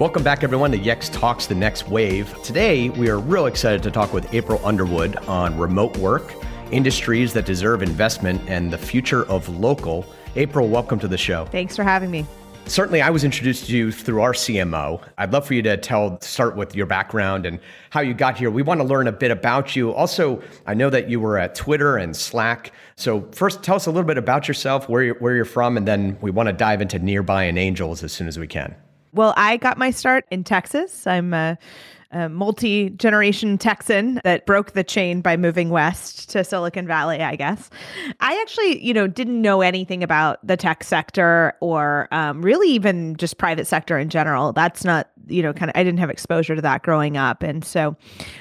Welcome back, everyone, to Yext Talks The Next Wave. Today, we are real excited to talk with April Underwood on remote work, industries that deserve investment, and the future of local. April, welcome to the show. Thanks for having me. Certainly, I was introduced to you through our CMO. I'd love for you to tell, start with your background and how you got here. We want to learn a bit about you. Also, I know that you were at Twitter and Slack. So, first, tell us a little bit about yourself, where you're, where you're from, and then we want to dive into Nearby and Angels as soon as we can. Well, I got my start in Texas. I'm a, a multi generation Texan that broke the chain by moving west to Silicon Valley, I guess. I actually, you know, didn't know anything about the tech sector or um, really even just private sector in general. That's not you know, kind of, I didn't have exposure to that growing up. And so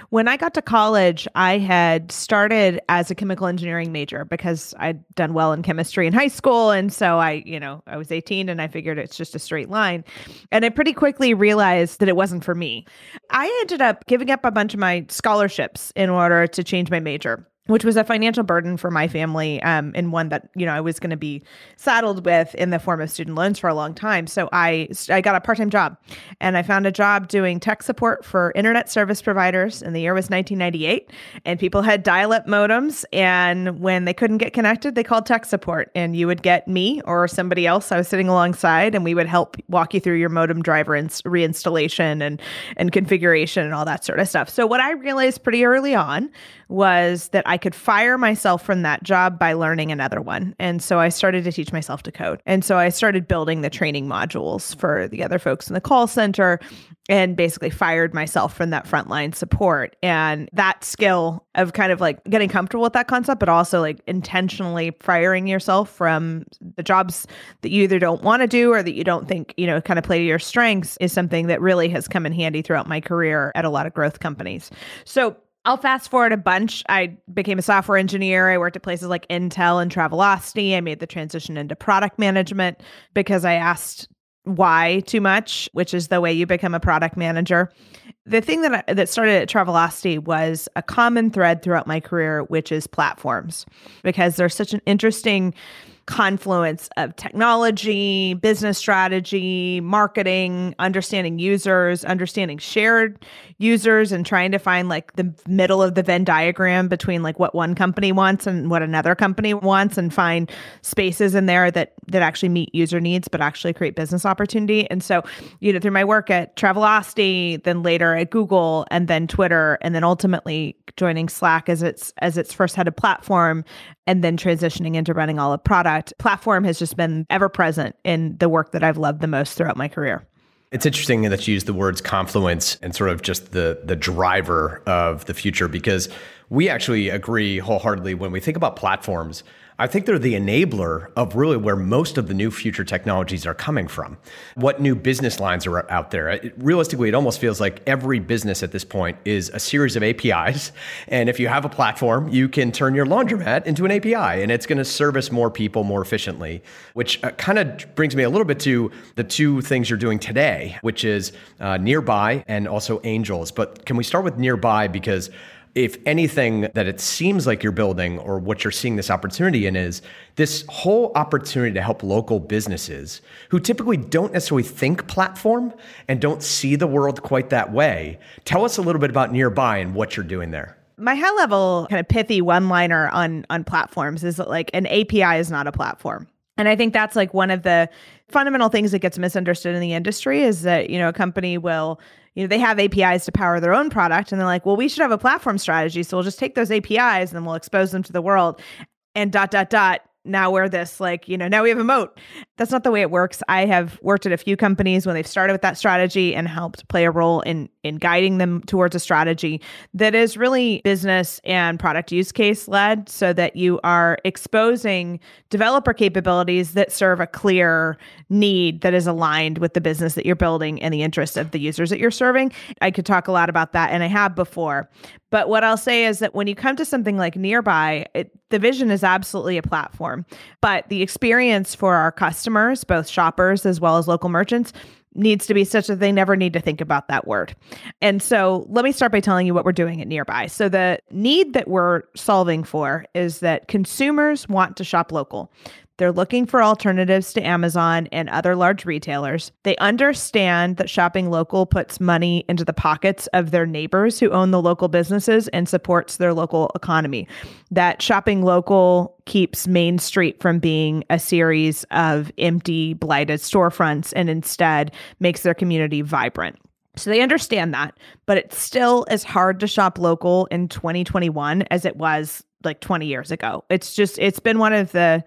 when I got to college, I had started as a chemical engineering major because I'd done well in chemistry in high school. And so I, you know, I was 18 and I figured it's just a straight line. And I pretty quickly realized that it wasn't for me. I ended up giving up a bunch of my scholarships in order to change my major which was a financial burden for my family um, and one that you know I was going to be saddled with in the form of student loans for a long time. So I I got a part time job, and I found a job doing tech support for internet service providers. And the year was 1998, and people had dial up modems, and when they couldn't get connected, they called tech support, and you would get me or somebody else I was sitting alongside, and we would help walk you through your modem driver ins- reinstallation and and configuration and all that sort of stuff. So what I realized pretty early on was that I could fire myself from that job by learning another one. And so I started to teach myself to code. And so I started building the training modules for the other folks in the call center and basically fired myself from that frontline support. And that skill of kind of like getting comfortable with that concept, but also like intentionally firing yourself from the jobs that you either don't want to do or that you don't think, you know, kind of play to your strengths is something that really has come in handy throughout my career at a lot of growth companies. So I'll fast forward a bunch. I became a software engineer. I worked at places like Intel and Travelocity. I made the transition into product management because I asked why too much, which is the way you become a product manager. The thing that I, that started at Travelocity was a common thread throughout my career, which is platforms, because there's such an interesting confluence of technology, business strategy, marketing, understanding users, understanding shared users and trying to find like the middle of the Venn diagram between like what one company wants and what another company wants and find spaces in there that that actually meet user needs but actually create business opportunity. And so, you know, through my work at Travelocity, then later at Google and then Twitter and then ultimately joining Slack as its as its first head of platform and then transitioning into running all of product. Platform has just been ever present in the work that I've loved the most throughout my career. It's interesting that you use the words confluence and sort of just the the driver of the future because we actually agree wholeheartedly when we think about platforms. I think they're the enabler of really where most of the new future technologies are coming from. What new business lines are out there? Realistically, it almost feels like every business at this point is a series of APIs. And if you have a platform, you can turn your laundromat into an API and it's going to service more people more efficiently, which uh, kind of brings me a little bit to the two things you're doing today, which is uh, nearby and also angels. But can we start with nearby? Because if anything that it seems like you're building or what you're seeing this opportunity in is this whole opportunity to help local businesses who typically don't necessarily think platform and don't see the world quite that way. Tell us a little bit about nearby and what you're doing there. My high level kind of pithy one liner on on platforms is that like an API is not a platform. And I think that's like one of the fundamental things that gets misunderstood in the industry is that, you know, a company will you know, they have APIs to power their own product. And they're like, well, we should have a platform strategy. So we'll just take those APIs and then we'll expose them to the world and dot, dot, dot. Now we're this, like, you know, now we have a moat. That's not the way it works. I have worked at a few companies when they've started with that strategy and helped play a role in in guiding them towards a strategy that is really business and product use case led so that you are exposing developer capabilities that serve a clear need that is aligned with the business that you're building and the interests of the users that you're serving. I could talk a lot about that and I have before. But what I'll say is that when you come to something like nearby, it, the vision is absolutely a platform, but the experience for our customers, both shoppers as well as local merchants, needs to be such that they never need to think about that word. And so let me start by telling you what we're doing at Nearby. So the need that we're solving for is that consumers want to shop local. They're looking for alternatives to Amazon and other large retailers. They understand that shopping local puts money into the pockets of their neighbors who own the local businesses and supports their local economy. That shopping local keeps Main Street from being a series of empty, blighted storefronts and instead makes their community vibrant. So they understand that, but it's still as hard to shop local in 2021 as it was like 20 years ago. It's just, it's been one of the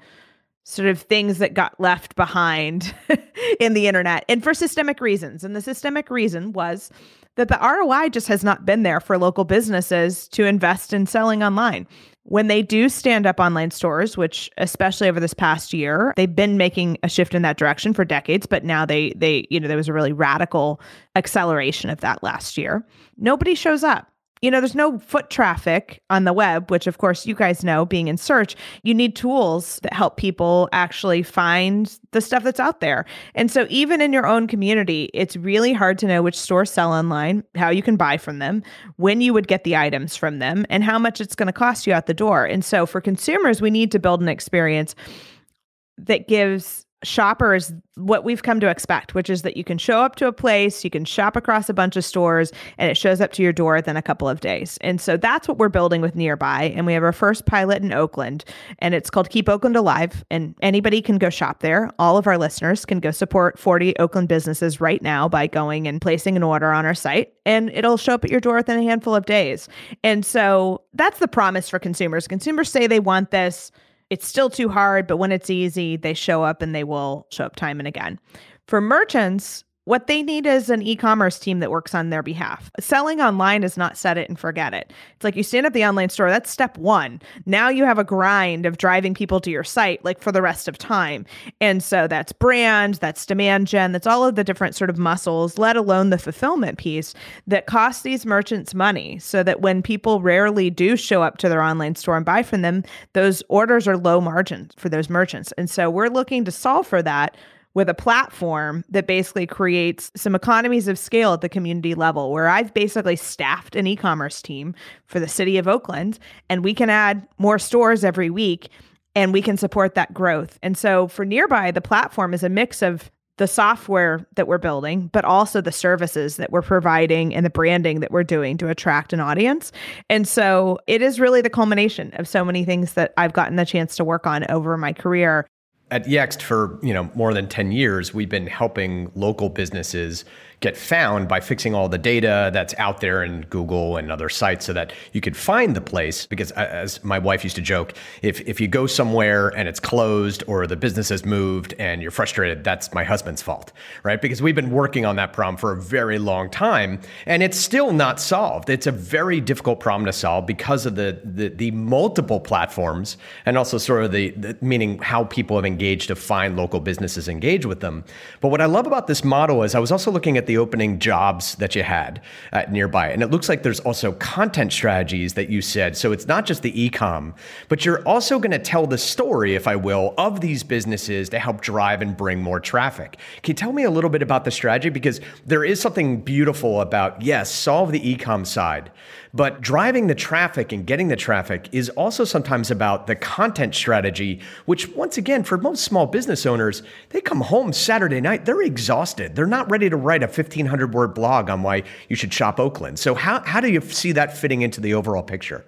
sort of things that got left behind in the internet and for systemic reasons. And the systemic reason was that the ROI just has not been there for local businesses to invest in selling online. When they do stand up online stores, which especially over this past year, they've been making a shift in that direction for decades, but now they they you know there was a really radical acceleration of that last year. Nobody shows up you know, there's no foot traffic on the web, which of course you guys know being in search, you need tools that help people actually find the stuff that's out there. And so even in your own community, it's really hard to know which stores sell online, how you can buy from them, when you would get the items from them, and how much it's going to cost you at the door. And so for consumers, we need to build an experience that gives shoppers what we've come to expect, which is that you can show up to a place, you can shop across a bunch of stores, and it shows up to your door within a couple of days. And so that's what we're building with Nearby. And we have our first pilot in Oakland, and it's called Keep Oakland Alive. And anybody can go shop there. All of our listeners can go support 40 Oakland businesses right now by going and placing an order on our site, and it'll show up at your door within a handful of days. And so that's the promise for consumers. Consumers say they want this it's still too hard, but when it's easy, they show up and they will show up time and again. For merchants, what they need is an e commerce team that works on their behalf. Selling online is not set it and forget it. It's like you stand up the online store, that's step one. Now you have a grind of driving people to your site, like for the rest of time. And so that's brand, that's demand gen, that's all of the different sort of muscles, let alone the fulfillment piece that costs these merchants money. So that when people rarely do show up to their online store and buy from them, those orders are low margin for those merchants. And so we're looking to solve for that with a platform that basically creates some economies of scale at the community level where I've basically staffed an e-commerce team for the city of Oakland and we can add more stores every week and we can support that growth. And so for nearby the platform is a mix of the software that we're building, but also the services that we're providing and the branding that we're doing to attract an audience. And so it is really the culmination of so many things that I've gotten the chance to work on over my career at Yext for you know more than 10 years we've been helping local businesses get found by fixing all the data that's out there in Google and other sites so that you could find the place. Because as my wife used to joke, if, if you go somewhere and it's closed or the business has moved and you're frustrated, that's my husband's fault, right? Because we've been working on that problem for a very long time and it's still not solved. It's a very difficult problem to solve because of the, the, the multiple platforms and also sort of the, the meaning how people have engaged to find local businesses engage with them. But what I love about this model is I was also looking at the opening jobs that you had nearby. And it looks like there's also content strategies that you said. So it's not just the ecom, but you're also going to tell the story, if I will, of these businesses to help drive and bring more traffic. Can you tell me a little bit about the strategy? Because there is something beautiful about, yes, solve the ecom side, but driving the traffic and getting the traffic is also sometimes about the content strategy, which, once again, for most small business owners, they come home Saturday night, they're exhausted. They're not ready to write a 1,500 word blog on why you should shop Oakland. So, how, how do you see that fitting into the overall picture?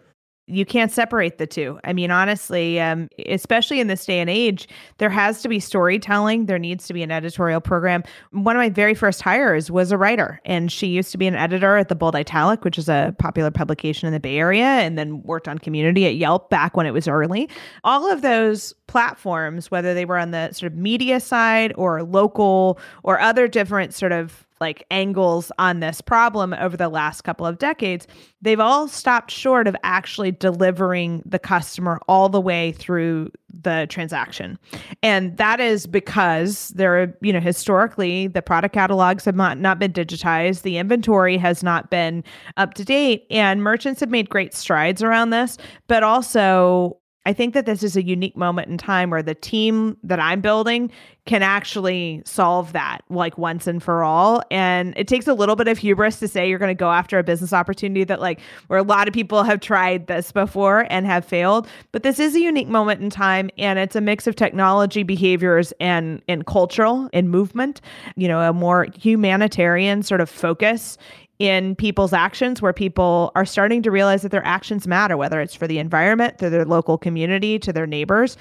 You can't separate the two. I mean, honestly, um, especially in this day and age, there has to be storytelling. There needs to be an editorial program. One of my very first hires was a writer, and she used to be an editor at the Bold Italic, which is a popular publication in the Bay Area, and then worked on community at Yelp back when it was early. All of those platforms, whether they were on the sort of media side or local or other different sort of like angles on this problem over the last couple of decades, they've all stopped short of actually delivering the customer all the way through the transaction. And that is because there are, you know, historically the product catalogs have not, not been digitized, the inventory has not been up to date, and merchants have made great strides around this, but also I think that this is a unique moment in time where the team that I'm building can actually solve that like once and for all. And it takes a little bit of hubris to say you're going to go after a business opportunity that like where a lot of people have tried this before and have failed. But this is a unique moment in time and it's a mix of technology behaviors and and cultural and movement, you know, a more humanitarian sort of focus in people's actions where people are starting to realize that their actions matter, whether it's for the environment, to their local community, to their neighbors.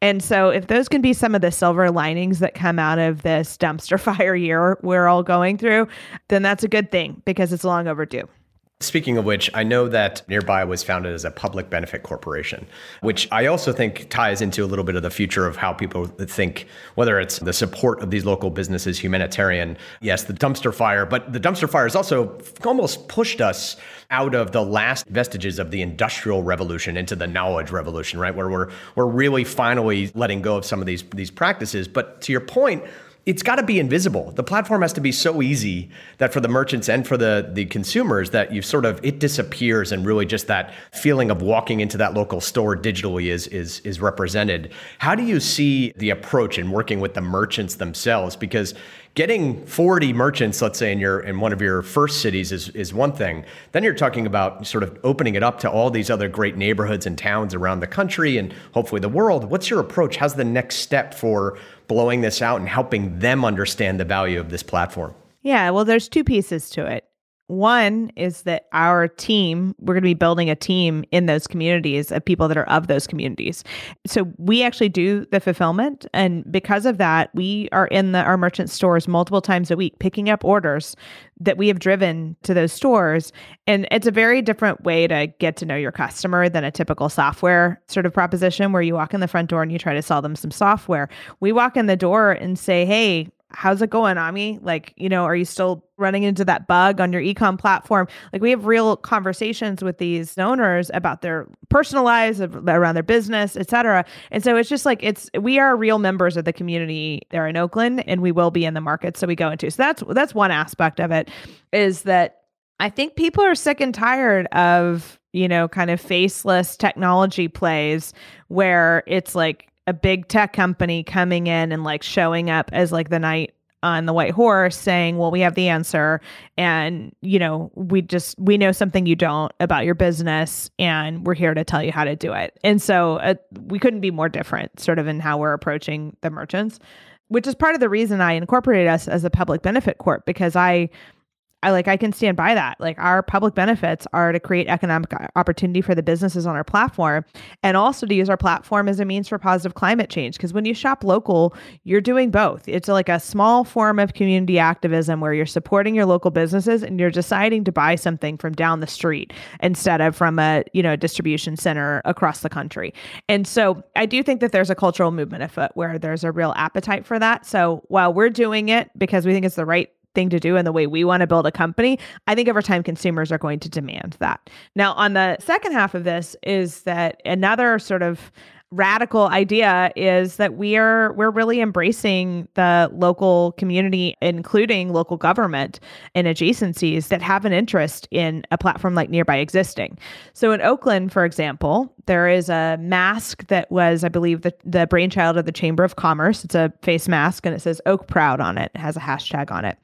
And so, if those can be some of the silver linings that come out of this dumpster fire year we're all going through, then that's a good thing because it's long overdue. Speaking of which, I know that Nearby was founded as a public benefit corporation, which I also think ties into a little bit of the future of how people think, whether it's the support of these local businesses, humanitarian, yes, the dumpster fire, but the dumpster fire has also almost pushed us out of the last vestiges of the industrial revolution into the knowledge revolution, right? Where we're we're really finally letting go of some of these these practices. But to your point, it's got to be invisible. The platform has to be so easy that for the merchants and for the the consumers that you sort of it disappears and really just that feeling of walking into that local store digitally is is is represented. How do you see the approach in working with the merchants themselves because getting 40 merchants let's say in your in one of your first cities is is one thing then you're talking about sort of opening it up to all these other great neighborhoods and towns around the country and hopefully the world what's your approach how's the next step for blowing this out and helping them understand the value of this platform? Yeah, well, there's two pieces to it. One is that our team, we're going to be building a team in those communities of people that are of those communities. So we actually do the fulfillment. And because of that, we are in the, our merchant stores multiple times a week, picking up orders that we have driven to those stores. And it's a very different way to get to know your customer than a typical software sort of proposition where you walk in the front door and you try to sell them some software. We walk in the door and say, Hey, how's it going, Ami? Like, you know, are you still running into that bug on your ecom platform? Like, we have real conversations with these owners about their personal lives, around their business, et cetera. And so it's just like it's we are real members of the community there in Oakland, and we will be in the markets that we go into. So that's that's one aspect of it is that I think people are sick and tired of you know kind of faceless technology plays where it's like a big tech company coming in and like showing up as like the knight on the white horse saying, "Well, we have the answer and, you know, we just we know something you don't about your business and we're here to tell you how to do it." And so uh, we couldn't be more different sort of in how we're approaching the merchants, which is part of the reason I incorporated us as a public benefit corp because I I like I can stand by that. Like our public benefits are to create economic uh, opportunity for the businesses on our platform and also to use our platform as a means for positive climate change because when you shop local, you're doing both. It's like a small form of community activism where you're supporting your local businesses and you're deciding to buy something from down the street instead of from a, you know, distribution center across the country. And so I do think that there's a cultural movement afoot where there's a real appetite for that. So while we're doing it because we think it's the right thing to do and the way we want to build a company, I think over time consumers are going to demand that. Now, on the second half of this is that another sort of radical idea is that we are we're really embracing the local community including local government and adjacencies that have an interest in a platform like nearby existing so in oakland for example there is a mask that was i believe the, the brainchild of the chamber of commerce it's a face mask and it says oak proud on it. it has a hashtag on it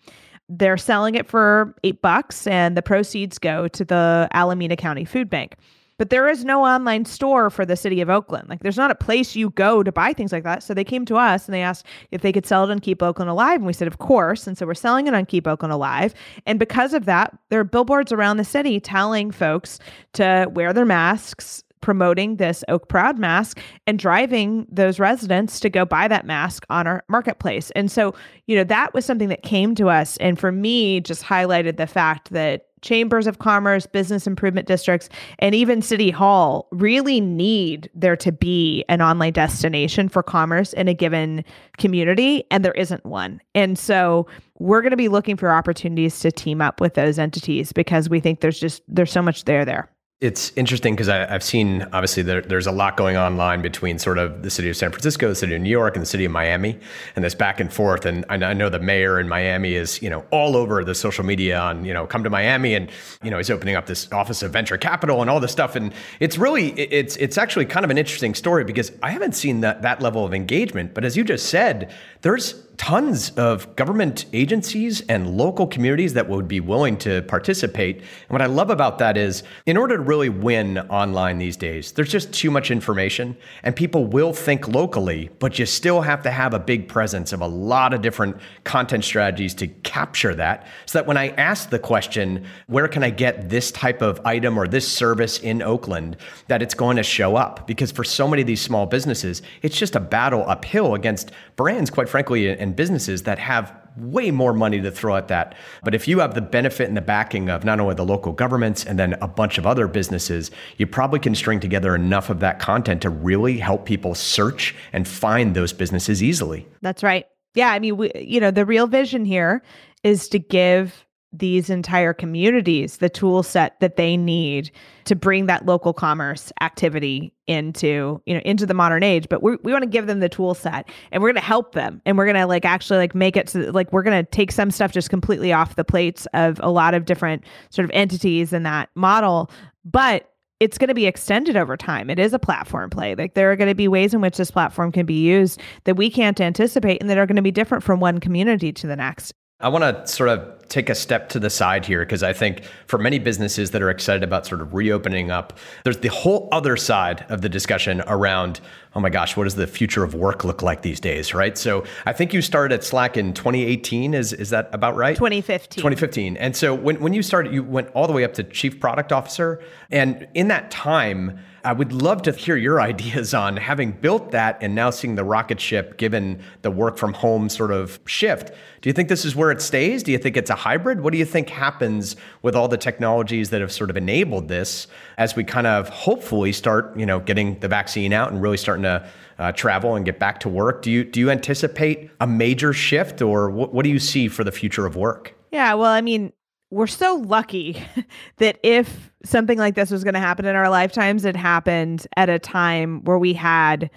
they're selling it for eight bucks, and the proceeds go to the Alameda County Food Bank. But there is no online store for the city of Oakland. Like, there's not a place you go to buy things like that. So they came to us and they asked if they could sell it on Keep Oakland Alive. And we said, of course. And so we're selling it on Keep Oakland Alive. And because of that, there are billboards around the city telling folks to wear their masks, promoting this Oak Proud mask and driving those residents to go buy that mask on our marketplace. And so, you know, that was something that came to us. And for me, just highlighted the fact that chambers of commerce, business improvement districts, and even City Hall really need there to be an online destination for commerce in a given community, and there isn't one. And so we're going to be looking for opportunities to team up with those entities because we think there's just there's so much there there It's interesting because I've seen obviously there, there's a lot going online between sort of the city of San Francisco, the city of New York, and the city of Miami, and this back and forth. And I know the mayor in Miami is you know all over the social media on you know come to Miami, and you know he's opening up this office of venture capital and all this stuff. And it's really it's it's actually kind of an interesting story because I haven't seen that that level of engagement. But as you just said, there's tons of government agencies and local communities that would be willing to participate. And what I love about that is, in order to really win online these days, there's just too much information, and people will think locally, but you still have to have a big presence of a lot of different content strategies to capture that. So that when I ask the question, where can I get this type of item or this service in Oakland, that it's going to show up. Because for so many of these small businesses, it's just a battle uphill against brands, quite frankly, and businesses that have way more money to throw at that. But if you have the benefit and the backing of not only the local governments and then a bunch of other businesses, you probably can string together enough of that content to really help people search and find those businesses easily. That's right. Yeah, I mean, we, you know, the real vision here is to give these entire communities the tool set that they need to bring that local commerce activity into you know into the modern age but we we want to give them the tool set and we're going to help them and we're going to like actually like make it so like we're going to take some stuff just completely off the plates of a lot of different sort of entities in that model but it's going to be extended over time. It is a platform play. Like there are going to be ways in which this platform can be used that we can't anticipate and that are going to be different from one community to the next. I want to sort of take a step to the side here because I think for many businesses that are excited about sort of reopening up, there's the whole other side of the discussion around, oh my gosh, what does the future of work look like these days, right? So I think you started at Slack in 2018. Is is that about right? 2015. 2015. And so when, when you started, you went all the way up to chief product officer. And in that time, I would love to hear your ideas on having built that and now seeing the rocket ship given the work from home sort of shift. Do you think this is where it stays? Do you think it's a hybrid? What do you think happens with all the technologies that have sort of enabled this as we kind of hopefully start, you know, getting the vaccine out and really starting to uh, travel and get back to work? Do you do you anticipate a major shift, or what, what do you see for the future of work? Yeah, well, I mean, we're so lucky that if something like this was going to happen in our lifetimes, it happened at a time where we had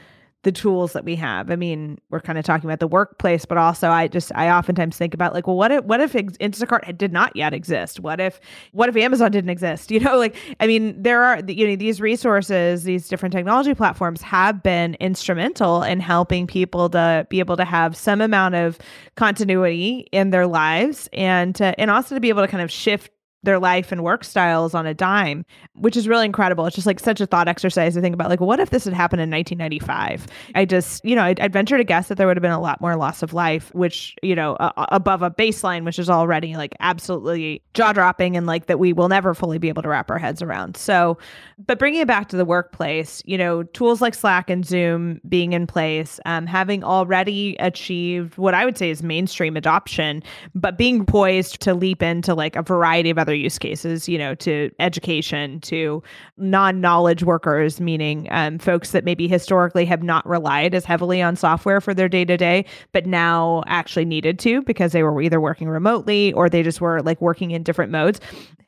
the tools that we have. I mean, we're kind of talking about the workplace, but also I just I oftentimes think about like, well, what if what if Instacart did not yet exist? What if what if Amazon didn't exist? You know, like I mean, there are you know these resources, these different technology platforms have been instrumental in helping people to be able to have some amount of continuity in their lives and to, and also to be able to kind of shift their life and work styles on a dime, which is really incredible. It's just like such a thought exercise to think about, like, what if this had happened in 1995? I just, you know, I'd, I'd venture to guess that there would have been a lot more loss of life, which, you know, above a baseline, which is already like absolutely jaw dropping and like that we will never fully be able to wrap our heads around. So, but bringing it back to the workplace, you know, tools like Slack and Zoom being in place, um, having already achieved what I would say is mainstream adoption, but being poised to leap into like a variety of other use cases, you know, to education, to non knowledge workers, meaning um, folks that maybe historically have not relied as heavily on software for their day to day, but now actually needed to because they were either working remotely or they just were like working in different modes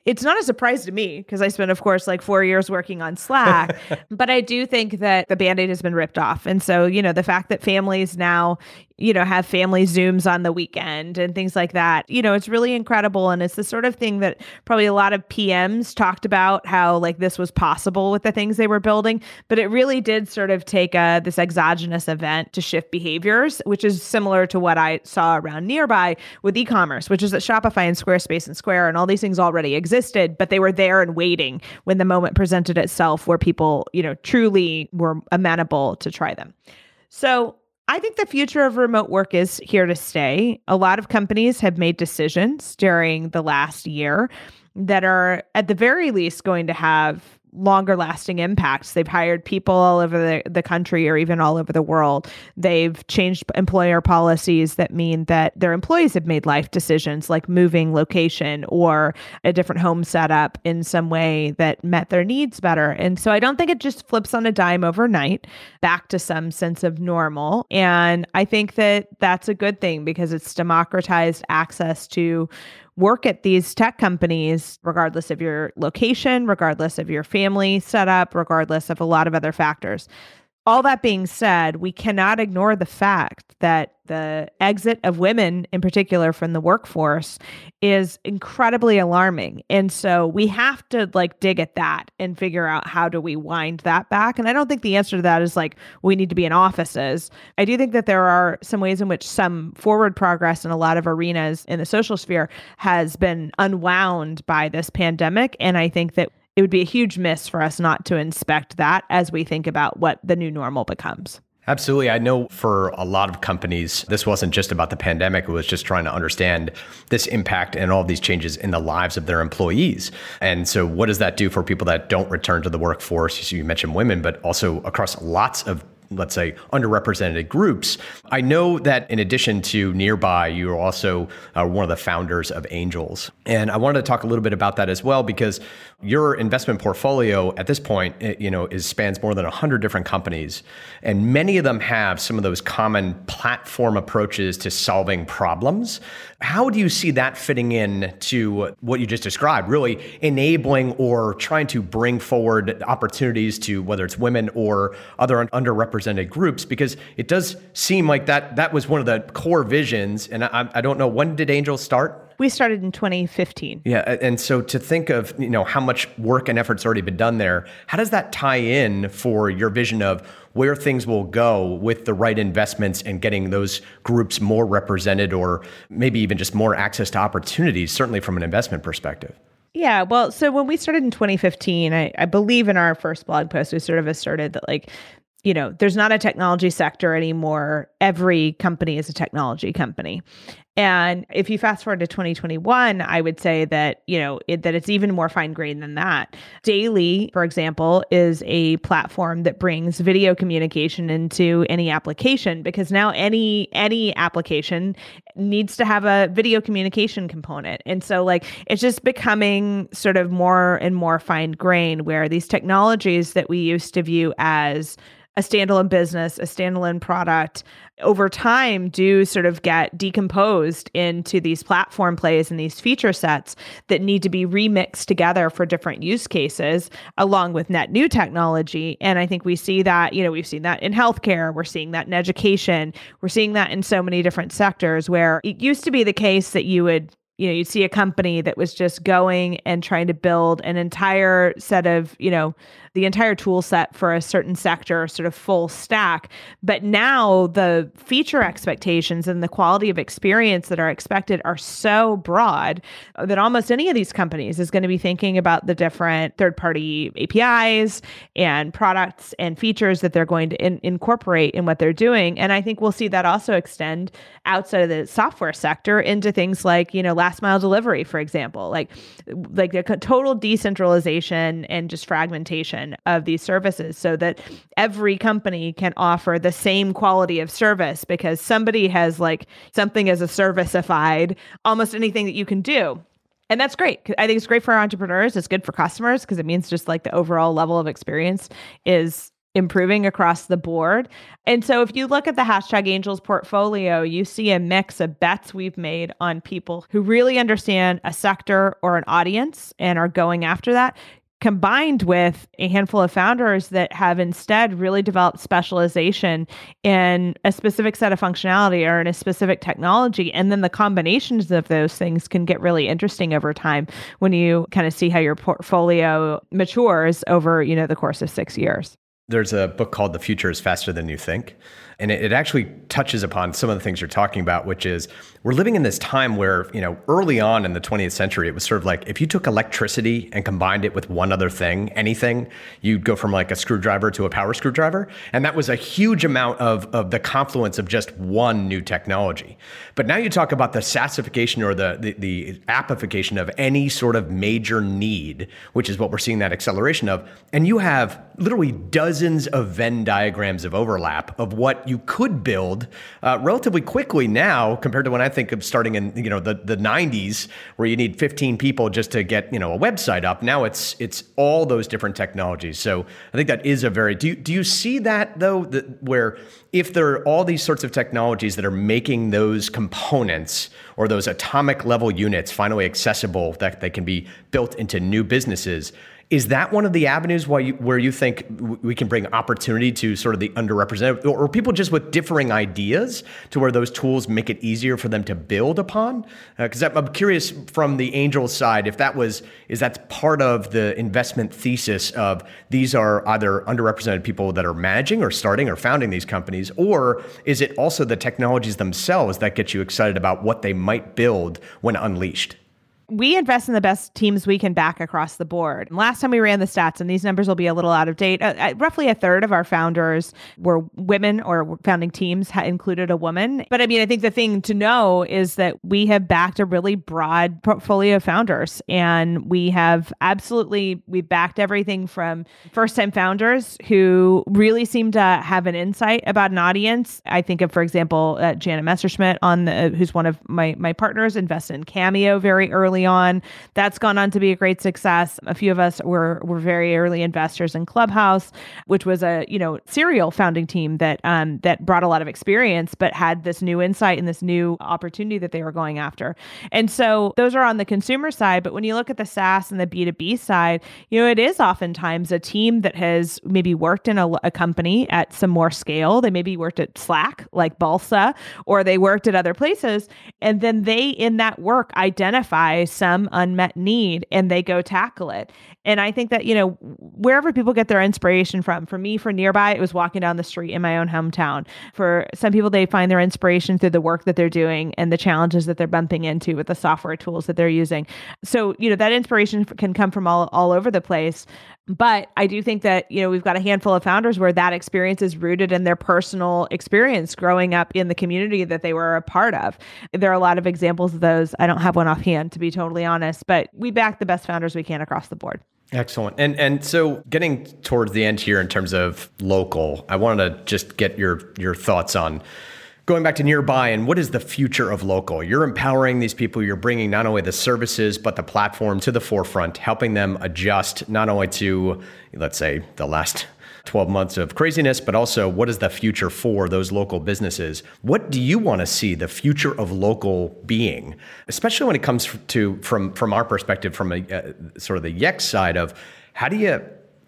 it's not a surprise to me because I spent, of course, like four years working on Slack. but I do think that the band aid has been ripped off. And so, you know, the fact that families now, you know, have family Zooms on the weekend and things like that, you know, it's really incredible. And it's the sort of thing that probably a lot of PMs talked about how like this was possible with the things they were building. But it really did sort of take a, uh, this exogenous event to shift behaviors, which is similar to what I saw around nearby with e commerce, which is that Shopify and Squarespace and Square and all these things already exist existed, but they were there and waiting when the moment presented itself where people, you know, truly were amenable to try them. So I think the future of remote work is here to stay. A lot of companies have made decisions during the last year that are, at the very least, going to have longer lasting impacts. They've hired people all over the, the country or even all over the world. They've changed employer policies that mean that their employees have made life decisions like moving location or a different home setup in some way that met their needs better. And so I don't think it just flips on a dime overnight back to some sense of normal. And I think that that's a good thing because it's democratized access to work at these tech companies, regardless of your location, regardless of your family setup, regardless of a lot of other factors. All that being said, we cannot ignore the fact that the exit of women, in particular from the workforce, is incredibly alarming. And so we have to like dig at that and figure out how do we wind that back. And I don't think the answer to that is like we need to be in offices. I do think that there are some ways in which some forward progress in a lot of arenas in the social sphere has been unwound by this pandemic. And I think that it would be a huge miss for us not to inspect that as we think about what the new normal becomes. Absolutely. I know for a lot of companies, this wasn't just about the pandemic. It was just trying to understand this impact and all of these changes in the lives of their employees. And so, what does that do for people that don't return to the workforce? You mentioned women, but also across lots of let's say, underrepresented groups. I know that in addition to Nearby, you're also uh, one of the founders of Angels. And I wanted to talk a little bit about that as well, because your investment portfolio at this point, it, you know, is spans more than 100 different companies. And many of them have some of those common platform approaches to solving problems. How do you see that fitting in to what you just described, really enabling or trying to bring forward opportunities to whether it's women or other underrepresented groups? Because it does seem like that that was one of the core visions. And I, I don't know when did Angels start? We started in 2015. Yeah, and so to think of you know how much work and effort's already been done there, how does that tie in for your vision of where things will go with the right investments and getting those groups more represented, or maybe even just more access to opportunities, certainly from an investment perspective? Yeah, well, so when we started in 2015, I, I believe in our first blog post, we sort of asserted that like you know, there's not a technology sector anymore. Every company is a technology company. And if you fast forward to 2021, I would say that, you know, it, that it's even more fine grained than that. Daily, for example, is a platform that brings video communication into any application because now any any application needs to have a video communication component. And so like it's just becoming sort of more and more fine grained where these technologies that we used to view as a standalone business, a standalone product, over time do sort of get decomposed into these platform plays and these feature sets that need to be remixed together for different use cases along with net new technology. And i think we see that you know we've seen that in healthcare we're seeing that in education we're seeing that in so many different sectors where it used to be the case that you would you know you'd see a company that was just going and trying to build an entire set of you know the entire tool set for a certain sector, sort of full stack. But now the feature expectations and the quality of experience that are expected are so broad that almost any of these companies is going to be thinking about the different third party APIs and products and features that they're going to in- incorporate in what they're doing. And I think we'll see that also extend outside of the software sector into things like, you know, last mile delivery, for example, like like a total decentralization and just fragmentation of these services so that every company can offer the same quality of service because somebody has like something as a serviceified almost anything that you can do and that's great. I think it's great for our entrepreneurs. It's good for customers because it means just like the overall level of experience is improving across the board. And so if you look at the hashtag angels portfolio, you see a mix of bets we've made on people who really understand a sector or an audience and are going after that combined with a handful of founders that have instead really developed specialization in a specific set of functionality or in a specific technology and then the combinations of those things can get really interesting over time when you kind of see how your portfolio matures over you know the course of 6 years there's a book called The Future is Faster Than You Think. And it, it, actually touches upon some of the things you're talking about, which is we're living in this time where, you know, early on in the 20th century, it was sort of like if you took electricity and combined it with one other thing, anything, you'd go from like a screwdriver to a power screwdriver. And that was a huge amount of, of the confluence of just one new technology. But now you talk about the SaaSification or the, the, the appification of any sort of major need, which is what we're seeing that acceleration of. And you have literally dozens of Venn diagrams of overlap of what you could build uh, relatively quickly now compared to when I think of starting in you know the the 90s where you need 15 people just to get you know a website up. Now it's it's all those different technologies. So I think that is a very do you, do you see that though that where if there are all these sorts of technologies that are making those components or those atomic level units finally accessible that they can be built into new businesses is that one of the avenues why you, where you think we can bring opportunity to sort of the underrepresented or people just with differing ideas to where those tools make it easier for them to build upon? Because uh, I'm curious from the angel side if that was is that part of the investment thesis of these are either underrepresented people that are managing or starting or founding these companies, or is it also the technologies themselves that get you excited about what they might build when unleashed? We invest in the best teams we can back across the board. Last time we ran the stats, and these numbers will be a little out of date, uh, uh roughly a third of our founders were women or founding teams included a woman. But I mean, I think the thing to know is that we have backed a really broad portfolio of founders, and we have absolutely we backed everything from first time founders who really seem to have an insight about an audience. I think of, for example, uh, Messerschmidt on the, who's one of my my partners, invested in Cameo very early early on. That's gone on to be a great success. A few of us were were very early investors in Clubhouse, which was a you know serial founding team that um, that brought a lot of experience, but had this new insight and this new opportunity that they were going after. And so those are on the consumer side. But when you look at the SaaS and the B two B side, you know it is oftentimes a team that has maybe worked in a, a company at some more scale. They maybe worked at Slack, like Balsa, or they worked at other places, and then they in that work identify some unmet need and they go tackle it. And I think that, you know, wherever people get their inspiration from, for me, for nearby, it was walking down the street in my own hometown. For some people, they find their inspiration through the work that they're doing and the challenges that they're bumping into with the software tools that they're using. So, you know, that inspiration can come from all, all over the place. But I do think that, you know, we've got a handful of founders where that experience is rooted in their personal experience growing up in the community that they were a part of. There are a lot of examples of those. I don't have one offhand, to be totally honest, but we back the best founders we can across the board. Excellent. And and so getting towards the end here in terms of local, I wanted to just get your your thoughts on going back to nearby and what is the future of local? You're empowering these people. You're bringing not only the services but the platform to the forefront helping them adjust not only to let's say the last 12 months of craziness but also what is the future for those local businesses? What do you want to see the future of local being? Especially when it comes to from from our perspective from a uh, sort of the yext side of how do you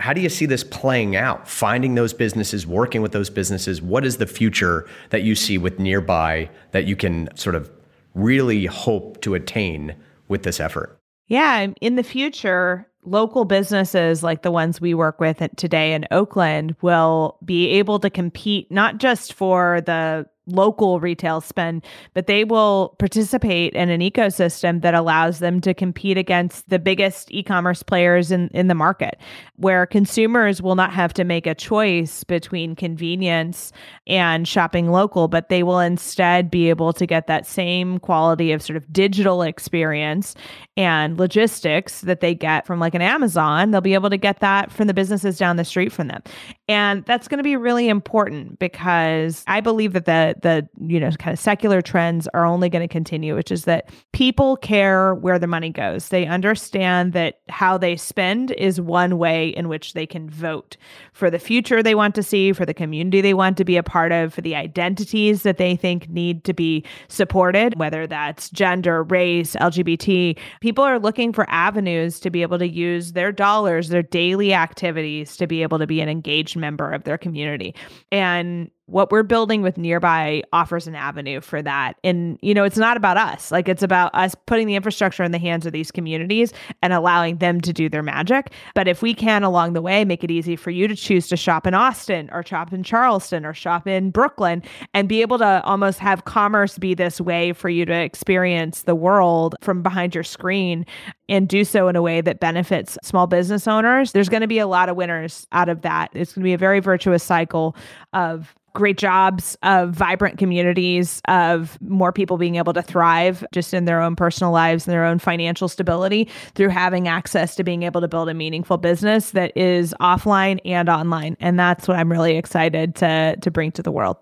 how do you see this playing out? Finding those businesses, working with those businesses. What is the future that you see with nearby that you can sort of really hope to attain with this effort? Yeah, in the future, local businesses like the ones we work with today in Oakland will be able to compete not just for the local retail spend, but they will participate in an ecosystem that allows them to compete against the biggest e-commerce players in, in the market, where consumers will not have to make a choice between convenience and shopping local, but they will instead be able to get that same quality of sort of digital experience and logistics that they get from like an Amazon. They'll be able to get that from the businesses down the street from them. And that's going to be really important because I believe that the the you know kind of secular trends are only going to continue which is that people care where the money goes. They understand that how they spend is one way in which they can vote for the future they want to see for the community they want to be a part of for the identities that they think need to be supported whether that's gender race lgbt people are looking for avenues to be able to use their dollars their daily activities to be able to be an engaged member of their community. And what we're building with nearby offers an avenue for that. And you know it's not about us. Like it's about us putting the infrastructure in the hands of these communities and allowing them to do their magic. But if we can along the way make it easy for you to choose to shop in austin or shop in charleston or shop in brooklyn and be able to almost have commerce be this way for you to experience the world from behind your screen and do so in a way that benefits small business owners there's going to be a lot of winners out of that. It's going to be a very virtuous cycle of great jobs, of vibrant communities, of more people being able to thrive just in their own personal lives and their own financial stability through having access to being able to build a meaningful business that is offline and online. And that's what I'm really excited to to bring to the world.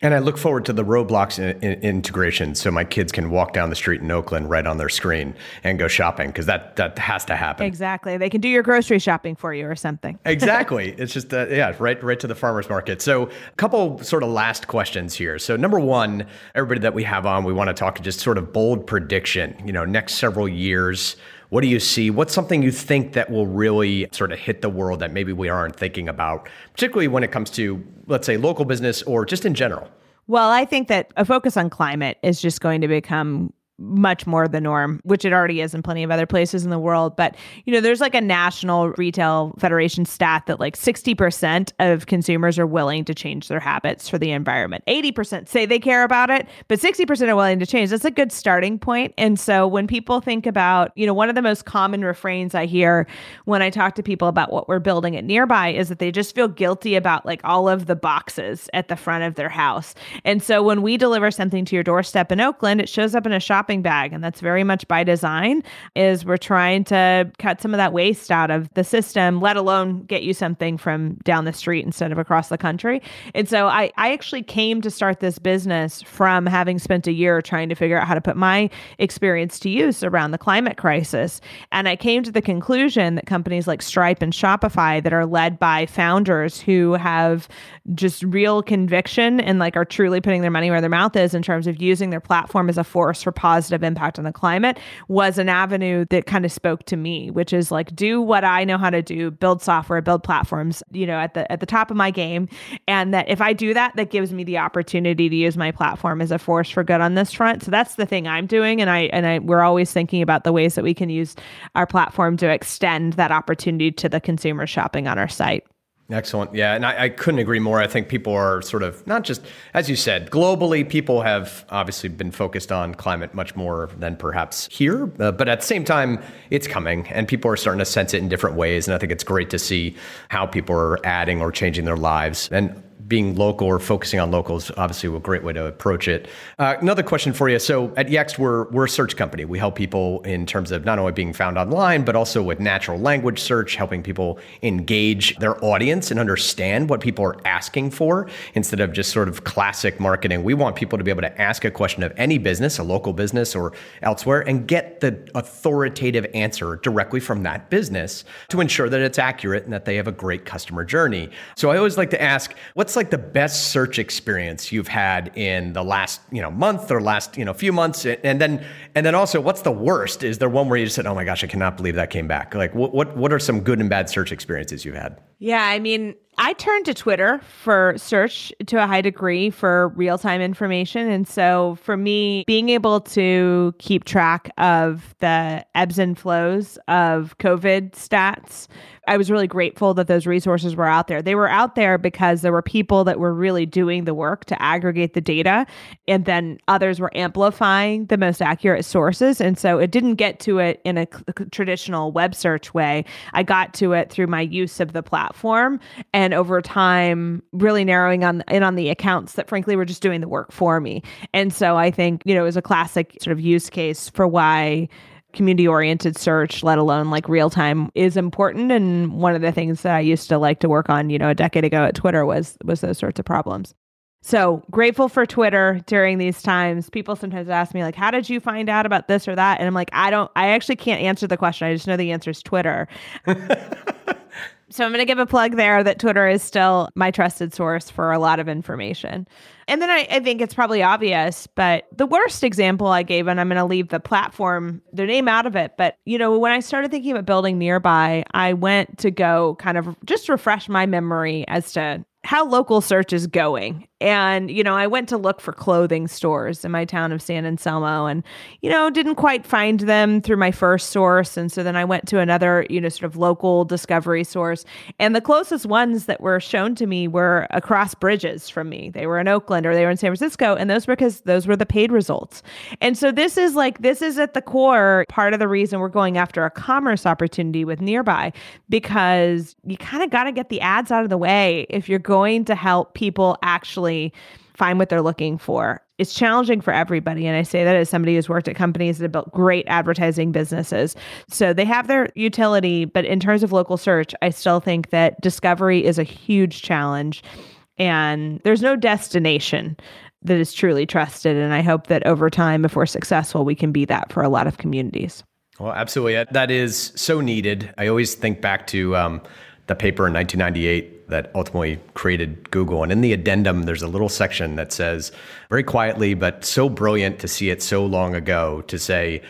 And I look forward to the Roblox in, in, integration, so my kids can walk down the street in Oakland right on their screen and go shopping because that that has to happen. Exactly, they can do your grocery shopping for you or something. exactly, it's just uh, yeah, right right to the farmers market. So a couple sort of last questions here. So number one, everybody that we have on, we want to talk just sort of bold prediction. You know, next several years. What do you see? What's something you think that will really sort of hit the world that maybe we aren't thinking about, particularly when it comes to, let's say, local business or just in general? Well, I think that a focus on climate is just going to become much more the norm, which it already is in plenty of other places in the world. But, you know, there's like a national retail federation stat that like 60% of consumers are willing to change their habits for the environment. 80% say they care about it, but 60% are willing to change. That's a good starting point. And so when people think about, you know, one of the most common refrains I hear when I talk to people about what we're building at nearby is that they just feel guilty about like all of the boxes at the front of their house. And so when we deliver something to your doorstep in Oakland, it shows up in a shop shopping bag and that's very much by design is we're trying to cut some of that waste out of the system let alone get you something from down the street instead of across the country. And so i i actually came to start this business from having spent a year trying to figure out how to put my experience to use around the climate crisis. And i came to the conclusion that companies like stripe and shopify that are led by founders who have just real conviction and like are truly putting their money where their mouth is in terms of using their platform as a force for positive positive impact on the climate was an avenue that kind of spoke to me, which is like do what I know how to do, build software, build platforms, you know, at the at the top of my game. And that if I do that, that gives me the opportunity to use my platform as a force for good on this front. So that's the thing I'm doing. And I and I we're always thinking about the ways that we can use our platform to extend that opportunity to the consumer shopping on our site. Excellent. Yeah. And I, I, couldn't agree more. I think people are sort of not just, as you said, globally, people have obviously been focused on climate much more than perhaps here. Uh, but at the same time, it's coming and people are starting to sense it in different ways. And I think it's great to see how people are adding or changing their lives. And being local or focusing on locals obviously a great way to approach it. Uh, another question for you. So at Yext, we're we're a search company. We help people in terms of not only being found online, but also with natural language search, helping people engage their audience and understand what people are asking for instead of just sort of classic marketing. We want people to be able to ask a question of any business, a local business or elsewhere, and get the authoritative answer directly from that business to ensure that it's accurate and that they have a great customer journey. So I always like to ask, what's like the best search experience you've had in the last you know month or last you know few months. And then and then also what's the worst? Is there one where you just said oh my gosh i cannot believe that came back. Like what what, what are some good and bad search experiences you've had? Yeah i mean I turn to Twitter for search to a high degree for real time information. And so for me, being able to keep track of the ebbs and flows of COVID stats I was really grateful that those resources were out there. They were out there because there were people that were really doing the work to aggregate the data, and then others were amplifying the most accurate sources. And so it didn't get to it in a traditional web search way. I got to it through my use of the platform, and over time, really narrowing on in on the accounts that frankly were just doing the work for me. And so I think you know it was a classic sort of use case for why community oriented search, let alone like real time, is important. And one of the things that I used to like to work on, you know, a decade ago at Twitter was was those sorts of problems. So grateful for Twitter during these times. People sometimes ask me like, "How did you find out about this or that?" And I'm like, "I don't. I actually can't answer the question. I just know the answer is Twitter." so I'm going to give a plug there that Twitter is still my trusted source for a lot of information. And then I, I, think it's probably obvious, but the worst example I gave, and I'm going to leave the platform, the name out of it. But, you know, when I started thinking about building nearby, I went to go kind of just refresh my memory as to how local search is going. And, you know, I went to look for clothing stores in my town of San Anselmo and, you know, didn't quite find them through my first source. And so then I went to another, you know, sort of local discovery source. And the closest ones that were shown to me were across bridges from me. They were in Oakland or they were in San Francisco. And those were because those were the paid results. And so this is like, this is at the core part of the reason we're going after a commerce opportunity with Nearby because you kind of got to get the ads out of the way if you're going to help people actually find what they're looking for. It's challenging for everybody. And I say that as somebody who's worked at companies that have built great advertising businesses. So they have their utility, but in terms of local search, I still think that discovery is a huge challenge. And there's no destination that is truly trusted. And I hope that over time, if we're successful, we can be that for a lot of communities. Well, absolutely. That is so needed. I always think back to um, the paper in 1998 that ultimately created Google. And in the addendum, there's a little section that says, very quietly, but so brilliant to see it so long ago, to say,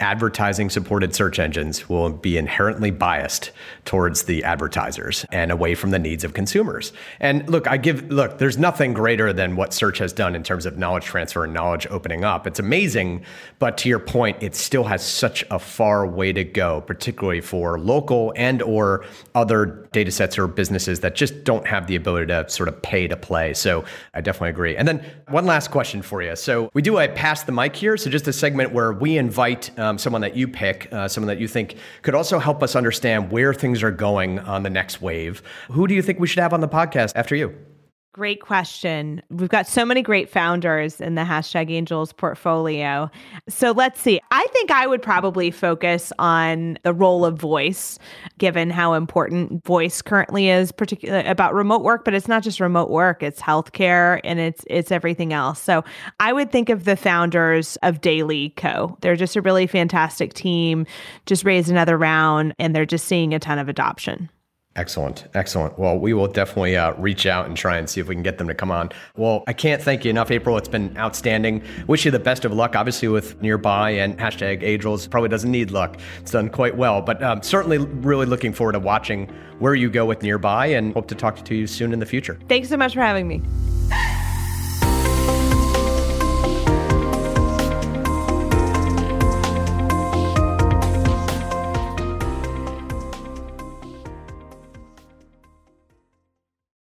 advertising supported search engines will be inherently biased towards the advertisers and away from the needs of consumers. And look, I give look, there's nothing greater than what search has done in terms of knowledge transfer and knowledge opening up. It's amazing, but to your point, it still has such a far way to go, particularly for local and or other data sets or businesses that just don't have the ability to sort of pay to play. So I definitely agree. And then one last question for you. So we do a pass the mic here. So just a segment where we invite someone that you pick, uh, someone that you think could also help us understand where things are going on the next wave. Who do you think we should have on the podcast after you? Great question. We've got so many great founders in the hashtag angels portfolio. So let's see. I think I would probably focus on the role of voice, given how important voice currently is, particularly about remote work, but it's not just remote work, it's healthcare and it's it's everything else. So I would think of the founders of Daily Co. They're just a really fantastic team, just raised another round and they're just seeing a ton of adoption. Excellent. Excellent. Well, we will definitely uh, reach out and try and see if we can get them to come on. Well, I can't thank you enough, April. It's been outstanding. Wish you the best of luck, obviously, with Nearby and hashtag Angels. Probably doesn't need luck. It's done quite well, but um, certainly really looking forward to watching where you go with Nearby and hope to talk to you soon in the future. Thanks so much for having me.